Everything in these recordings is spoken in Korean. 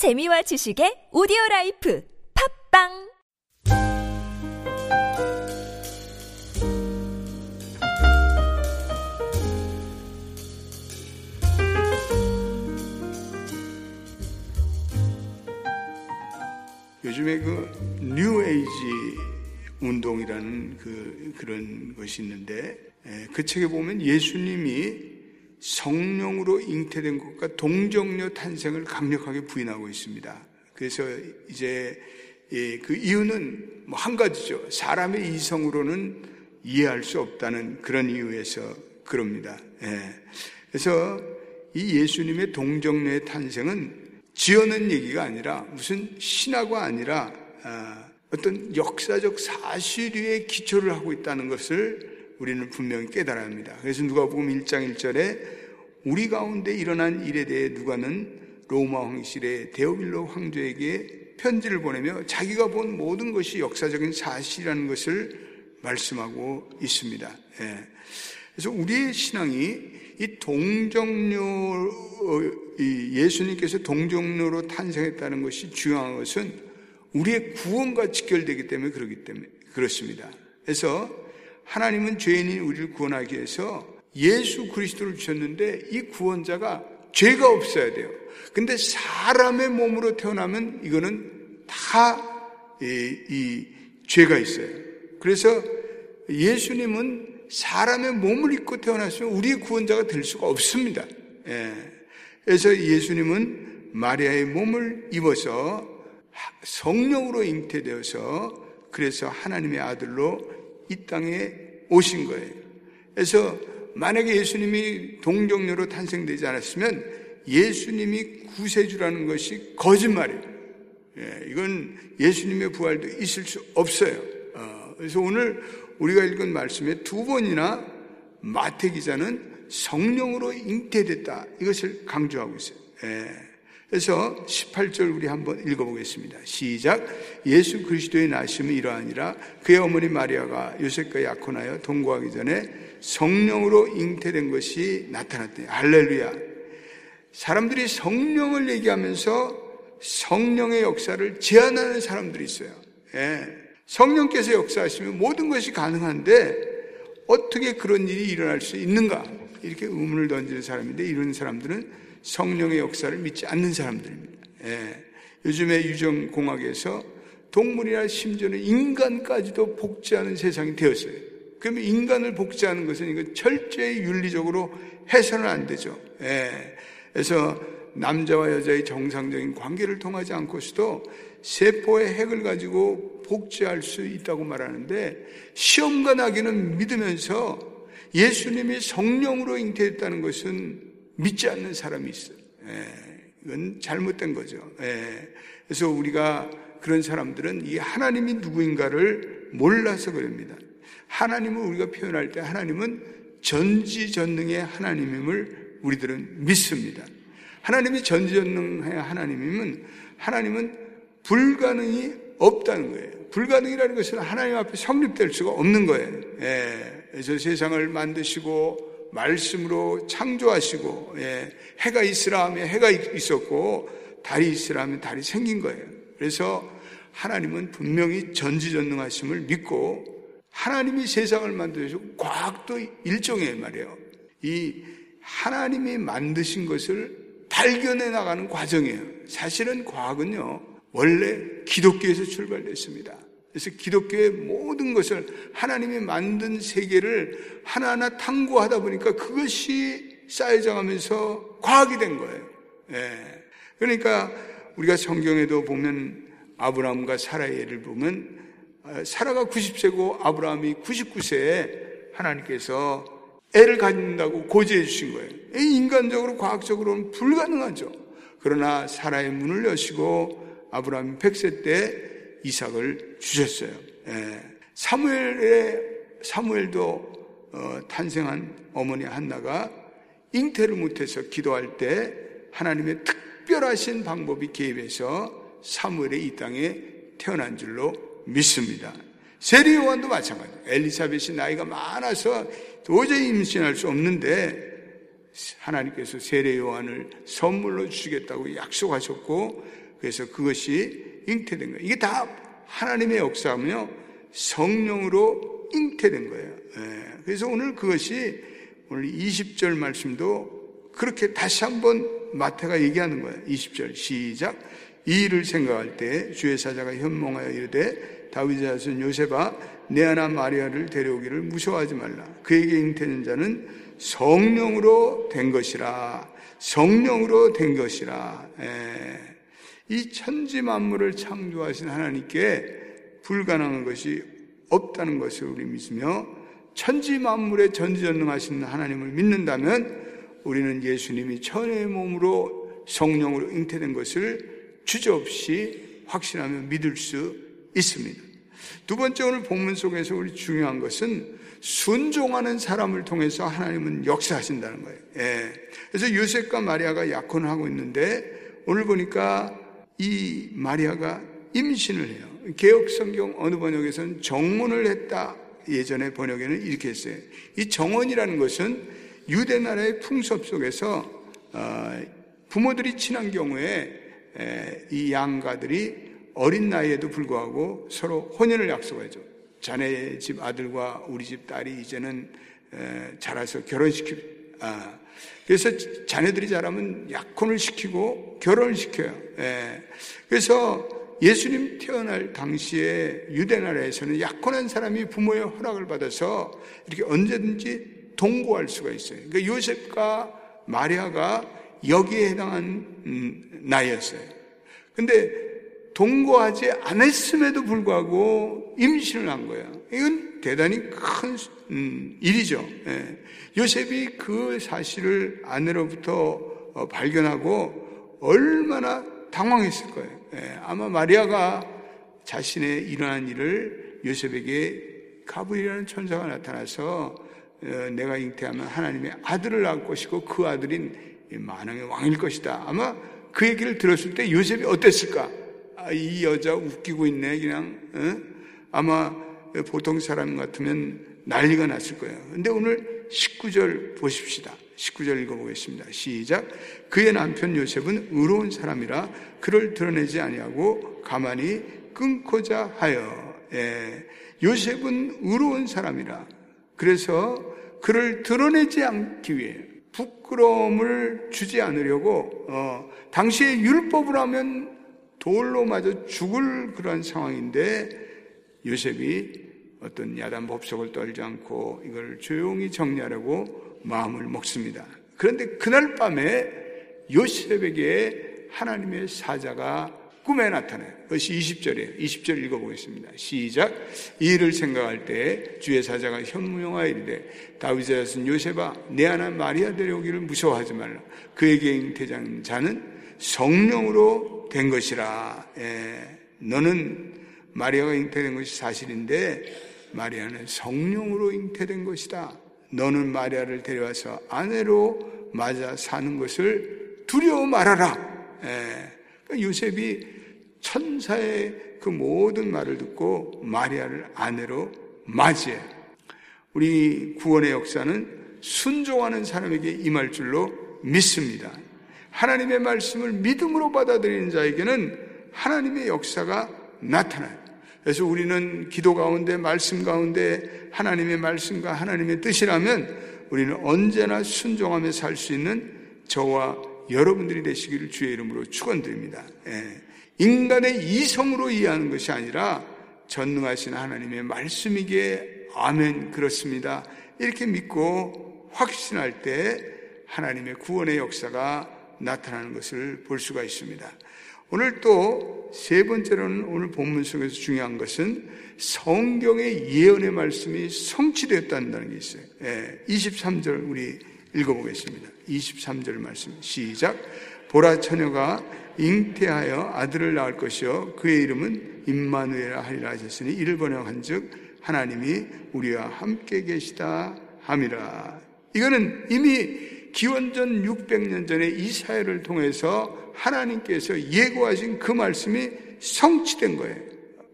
재미와 지식의 오디오 life 팟빵! 요즘에 그 뉴에이지 운동이라는 그 그런 것이 있는데 에, 그 책에 보면 예수님이 성령으로 잉태된 것과 동정녀 탄생을 강력하게 부인하고 있습니다. 그래서 이제 예, 그 이유는 뭐 한 가지죠. 사람의 이성으로는 이해할 수 없다는 그런 이유에서 그럽니다. 예. 그래서 이 예수님의 동정녀의 탄생은 지어낸 얘기가 아니라 무슨 신화가 아니라 아, 어떤 역사적 사실 위에 기초를 하고 있다는 것을 우리는 분명히 깨달아야 합니다. 그래서 누가복음 1장 1절에 우리 가운데 일어난 일에 대해 누가는 로마 황실의 데오빌로 황제에게 편지를 보내며 자기가 본 모든 것이 역사적인 사실이라는 것을 말씀하고 있습니다. 예. 그래서 우리의 신앙이 이 동정녀 이 예수님께서 동정녀로 탄생했다는 것이 중요한 것은 우리의 구원과 직결되기 때문에 그렇기 때문에 그렇습니다. 그래서 하나님은 죄인인 우리를 구원하기 위해서 예수 그리스도를 주셨는데 이 구원자가 죄가 없어야 돼요. 근데 사람의 몸으로 태어나면 이거는 다 이, 이 죄가 있어요. 그래서 예수님은 사람의 몸을 입고 태어났으면 우리의 구원자가 될 수가 없습니다. 예. 그래서 예수님은 마리아의 몸을 입어서 성령으로 잉태되어서 그래서 하나님의 아들로 이 땅에 오신 거예요. 그래서 만약에 예수님이 동정녀로 탄생되지 않았으면 예수님이 구세주라는 것이 거짓말이에요. 예, 이건 예수님의 부활도 있을 수 없어요. 어, 그래서 오늘 우리가 읽은 말씀에 두 번이나 마태 기자는 성령으로 잉태됐다. 이것을 강조하고 있어요. 예. 그래서 18절 우리 한번 읽어보겠습니다. 시작. 예수 그리스도의 나심은 이러하니라 그의 어머니 마리아가 요셉과 약혼하여 동거하기 전에 성령으로 잉태된 것이 나타났대. 할렐루야. 사람들이 성령을 얘기하면서 성령의 역사를 제한하는 사람들이 있어요. 예. 성령께서 역사하시면 모든 것이 가능한데 어떻게 그런 일이 일어날 수 있는가? 이렇게 의문을 던지는 사람인데 이런 사람들은 성령의 역사를 믿지 않는 사람들입니다. 예. 요즘에 유전공학에서 동물이나 심지어는 인간까지도 복제하는 세상이 되었어요. 그러면 인간을 복제하는 것은 이거 철저히 윤리적으로 해서는 안 되죠. 예. 그래서 남자와 여자의 정상적인 관계를 통하지 않고서도 세포의 핵을 가지고 복제할 수 있다고 말하는데 시험과 나기는 믿으면서 예수님이 성령으로 잉태했다는 것은 믿지 않는 사람이 있어요. 예, 이건 잘못된 거죠. 예, 그래서 우리가 그런 사람들은 이 하나님이 누구인가를 몰라서 그럽니다. 하나님을 우리가 표현할 때 하나님은 전지전능의 하나님임을 우리들은 믿습니다. 하나님이 전지전능의 하나님이면 하나님은 불가능이 없다는 거예요. 불가능이라는 것은 하나님 앞에 성립될 수가 없는 거예요. 예, 그래서 세상을 만드시고 말씀으로 창조하시고 예, 해가 있으라 하면 해가 있었고 달이 있으라 하면 달이 생긴 거예요. 그래서 하나님은 분명히 전지전능하심을 믿고 하나님이 세상을 만드시고 과학도 일종의 말이에요. 이 하나님이 만드신 것을 발견해 나가는 과정이에요. 사실은 과학은요, 원래 기독교에서 출발됐습니다. 그래서 기독교의 모든 것을 하나님이 만든 세계를 하나하나 탐구하다 보니까 그것이 쌓여져가면서 과학이 된 거예요. 예. 그러니까 우리가 성경에도 보면 아브라함과 사라의 예를 보면 사라가 90세고 아브라함이 99세에 하나님께서 애를 갖는다고 고지해 주신 거예요. 인간적으로 과학적으로는 불가능하죠. 그러나 사라의 문을 여시고 아브라함이 100세 때 이삭을 주셨어요. 예. 사무엘의 사무엘도 어, 탄생한 어머니 한나가 잉태를 못해서 기도할 때 하나님의 특별하신 방법이 개입해서 사무엘의 이 땅에 태어난 줄로 믿습니다. 세리 요한도 마찬가지. 엘리사벳이 나이가 많아서 도저히 임신할 수 없는데 하나님께서 세례 요한을 선물로 주시겠다고 약속하셨고 그래서 그것이 잉태된 거예요. 이게 다 하나님의 역사며 성령으로 잉태된 거예요. 예. 그래서 오늘 그것이 오늘 20절 말씀도 그렇게 다시 한번 마태가 얘기하는 거예요. 20절 시작. 이 일을 생각할 때 주의 사자가 현몽하여 이르되 다윗의 자손 요셉아 내 하나 마리아를 데려오기를 무서워하지 말라. 그에게 잉태된 자는 성령으로 된 것이라. 성령으로 된 것이라. 예. 이 천지 만물을 창조하신 하나님께 불가능한 것이 없다는 것을 우리 믿으며 천지 만물의 전지전능하신 하나님을 믿는다면 우리는 예수님이 천의 몸으로 성령으로 잉태된 것을 주저없이 확신하며 믿을 수 있습니다. 두 번째 오늘 본문 속에서 우리 중요한 것은 순종하는 사람을 통해서 하나님은 역사하신다는 거예요. 예. 그래서 요셉과 마리아가 약혼을 하고 있는데 오늘 보니까 이 마리아가 임신을 해요. 개혁 성경 어느 번역에서는 정문을 했다. 예전에 번역에는 이렇게 했어요. 이 정원이라는 것은 유대 나라의 풍습 속에서 어, 부모들이 친한 경우에 이 양가들이 어린 나이에도 불구하고 서로 혼인을 약속하죠. 자네 집 아들과 우리 집 딸이 이제는 자라서 결혼시키, 아, 그래서 자네들이 자라면 약혼을 시키고 결혼을 시켜요. 그래서 예수님 태어날 당시에 유대나라에서는 약혼한 사람이 부모의 허락을 받아서 이렇게 언제든지 동거할 수가 있어요. 그러니까 요셉과 마리아가 여기에 해당한 음, 나이였어요. 근데 동거하지 않았음에도 불구하고 임신을 한 거예요. 이건 대단히 큰 음, 일이죠. 예. 요셉이 그 사실을 아내로부터 어, 발견하고 얼마나 당황했을 거예요. 예, 아마 마리아가 자신의 일어난 일을 요셉에게 가브리라는 천사가 나타나서 어, 내가 잉태하면 하나님의 아들을 낳을 것이고 그 아들인 만왕의 왕일 것이다. 아마 그 얘기를 들었을 때 요셉이 어땠을까? 아, 이 여자 웃기고 있네 그냥 어? 아마 보통 사람 같으면 난리가 났을 거예요. 근데 오늘 19절 보십시다. 19절 읽어보겠습니다. 시작. 그의 남편 요셉은 의로운 사람이라 그를 드러내지 아니하고 가만히 끊고자 하여. 예. 요셉은 의로운 사람이라. 그래서 그를 드러내지 않기 위해 부끄러움을 주지 않으려고 어, 당시의 율법을 하면 돌로 맞아 죽을 그런 상황인데 요셉이 어떤 야단 법석을 떨지 않고 이걸 조용히 정리하려고 마음을 먹습니다. 그런데 그날 밤에 요셉에게 하나님의 사자가 꿈에 나타나요. 그것이 20절이에요. 20절 읽어보겠습니다. 시작. 이 일을 생각할 때 주의 사자가 현무용하여 이르되 다윗의 자손 요셉아 내 하나 마리아 데려오기를 무서워하지 말라. 그에게 잉태장 자는 성령으로 된 것이라. 예, 너는 마리아가 잉태된 것이 사실인데 마리아는 성령으로 잉태된 것이다. 너는 마리아를 데려와서 아내로 맞아 사는 것을 두려워 말아라. 예. 그러니까 요셉이 천사의 그 모든 말을 듣고 마리아를 아내로 맞이해. 우리 구원의 역사는 순종하는 사람에게 임할 줄로 믿습니다. 하나님의 말씀을 믿음으로 받아들이는 자에게는 하나님의 역사가 나타나요. 그래서 우리는 기도 가운데 말씀 가운데 하나님의 말씀과 하나님의 뜻이라면 우리는 언제나 순종하며 살 수 있는 저와 여러분들이 되시기를 주의 이름으로 축원드립니다. 예. 인간의 이성으로 이해하는 것이 아니라 전능하신 하나님의 말씀이기에 아멘 그렇습니다. 이렇게 믿고 확신할 때 하나님의 구원의 역사가 나타나는 것을 볼 수가 있습니다. 오늘 또 세 번째로는 오늘 본문 속에서 중요한 것은 성경의 예언의 말씀이 성취되었다는 게 있어요. 예, 23절 우리 읽어보겠습니다. 23절 말씀 시작. 보라 처녀가 잉태하여 아들을 낳을 것이요 그의 이름은 임마누엘라 하리라 하셨으니 이를 번역한즉 하나님이 우리와 함께 계시다 함이라. 이거는 이미 기원전 600년 전에 이사야를 통해서 하나님께서 예고하신 그 말씀이 성취된 거예요.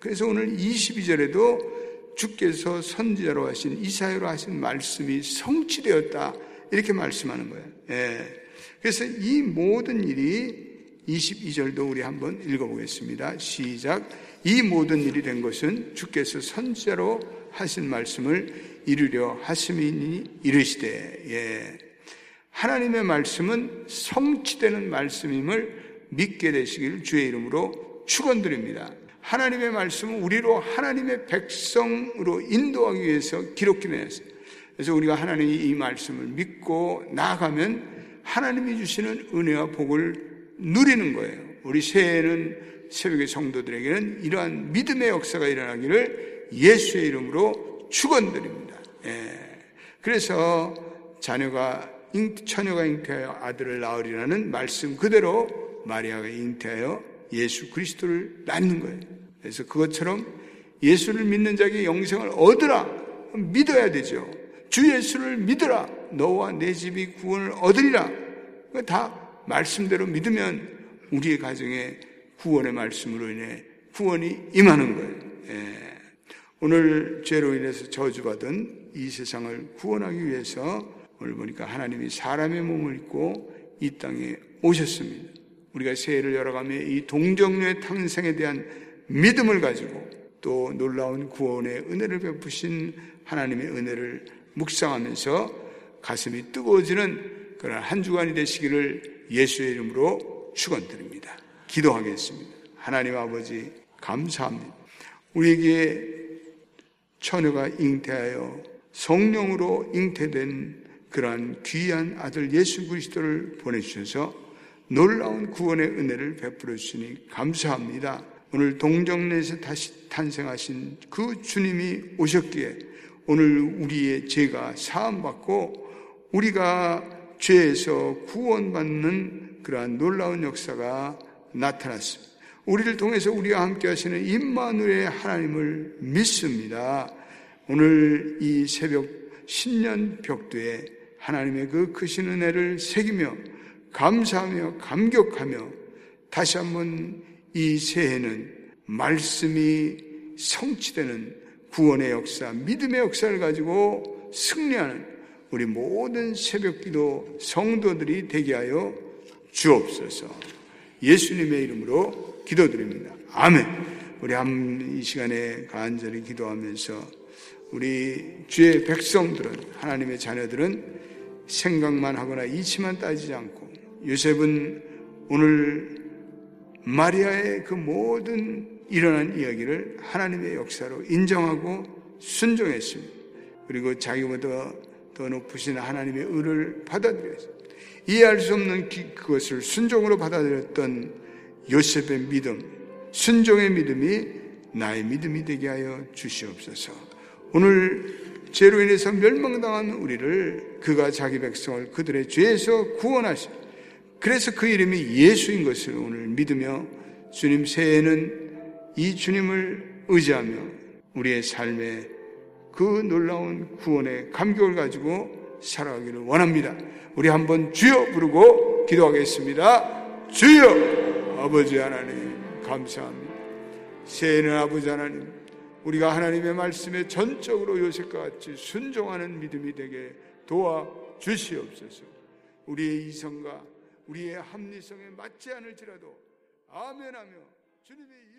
그래서 오늘 22절에도 주께서 선지자로 하신 이사야로 하신 말씀이 성취되었다. 이렇게 말씀하는 거예요. 예. 그래서 이 모든 일이 22절도 우리 한번 읽어보겠습니다. 시작. 이 모든 일이 된 것은 주께서 선지자로 하신 말씀을 이루려 하심이니 이르시되, 예. 하나님의 말씀은 성취되는 말씀임을 믿게 되시길 주의 이름으로 축원드립니다. 하나님의 말씀은 우리로 하나님의 백성으로 인도하기 위해서 기록되었어요. 그래서 우리가 하나님이 이 말씀을 믿고 나아가면 하나님이 주시는 은혜와 복을 누리는 거예요. 우리 새해에는 새벽의 성도들에게는 이러한 믿음의 역사가 일어나기를 예수의 이름으로 축원드립니다. 예. 그래서 자녀가 처녀가 잉태하여 아들을 낳으리라는 말씀 그대로 마리아가 잉태하여 예수 그리스도를 낳는 거예요. 그래서 그것처럼 예수를 믿는 자에게 영생을 얻으라 믿어야 되죠. 주 예수를 믿으라 너와 내 집이 구원을 얻으리라 다 말씀대로 믿으면 우리의 가정에 구원의 말씀으로 인해 구원이 임하는 거예요. 예. 오늘 죄로 인해서 저주받은 이 세상을 구원하기 위해서 오늘 보니까 하나님이 사람의 몸을 입고 이 땅에 오셨습니다. 우리가 새해를 열어가며 이 동정녀의 탄생에 대한 믿음을 가지고 또 놀라운 구원의 은혜를 베푸신 하나님의 은혜를 묵상하면서 가슴이 뜨거워지는 그런 한 주간이 되시기를 예수의 이름으로 축원드립니다. 기도하겠습니다. 하나님 아버지 감사합니다. 우리에게 처녀가 잉태하여 성령으로 잉태된 그러한 귀한 아들 예수 그리스도를 보내주셔서 놀라운 구원의 은혜를 베풀어 주시니 감사합니다. 오늘 동정내에서 다시 탄생하신 그 주님이 오셨기에 오늘 우리의 죄가 사함받고 우리가 죄에서 구원받는 그러한 놀라운 역사가 나타났습니다. 우리를 통해서 우리와 함께 하시는 임마누의 하나님을 믿습니다. 오늘 이 새벽 신년 벽두에 하나님의 그 크신 은혜를 새기며 감사하며 감격하며 다시 한번 이 새해는 말씀이 성취되는 구원의 역사, 믿음의 역사를 가지고 승리하는 우리 모든 새벽 기도 성도들이 되게 하여 주옵소서. 예수님의 이름으로 기도드립니다. 아멘. 우리 한 이 시간에 간절히 기도하면서 우리 주의 백성들은 하나님의 자녀들은 생각만 하거나 이치만 따지지 않고 요셉은 오늘 마리아의 그 모든 일어난 이야기를 하나님의 역사로 인정하고 순종했습니다. 그리고 자기보다 더 높으신 하나님의 의를 받아들였습니다. 이해할 수 없는 그것을 순종으로 받아들였던 요셉의 믿음, 순종의 믿음이 나의 믿음이 되게 하여 주시옵소서. 오늘 죄로 인해서 멸망당한 우리를 그가 자기 백성을 그들의 죄에서 구원하시. 그래서 그 이름이 예수인 것을 오늘 믿으며 주님 새해에는 이 주님을 의지하며 우리의 삶에 그 놀라운 구원의 감격을 가지고 살아가기를 원합니다. 우리 한번 주여 부르고 기도하겠습니다. 주여 아버지 하나님 감사합니다. 새해는 아버지 하나님 우리가 하나님의 말씀에 전적으로 요셉과 같이 순종하는 믿음이 되게 도와 주시옵소서. 우리의 이성과 우리의 합리성에 맞지 않을지라도 아멘하며 주님의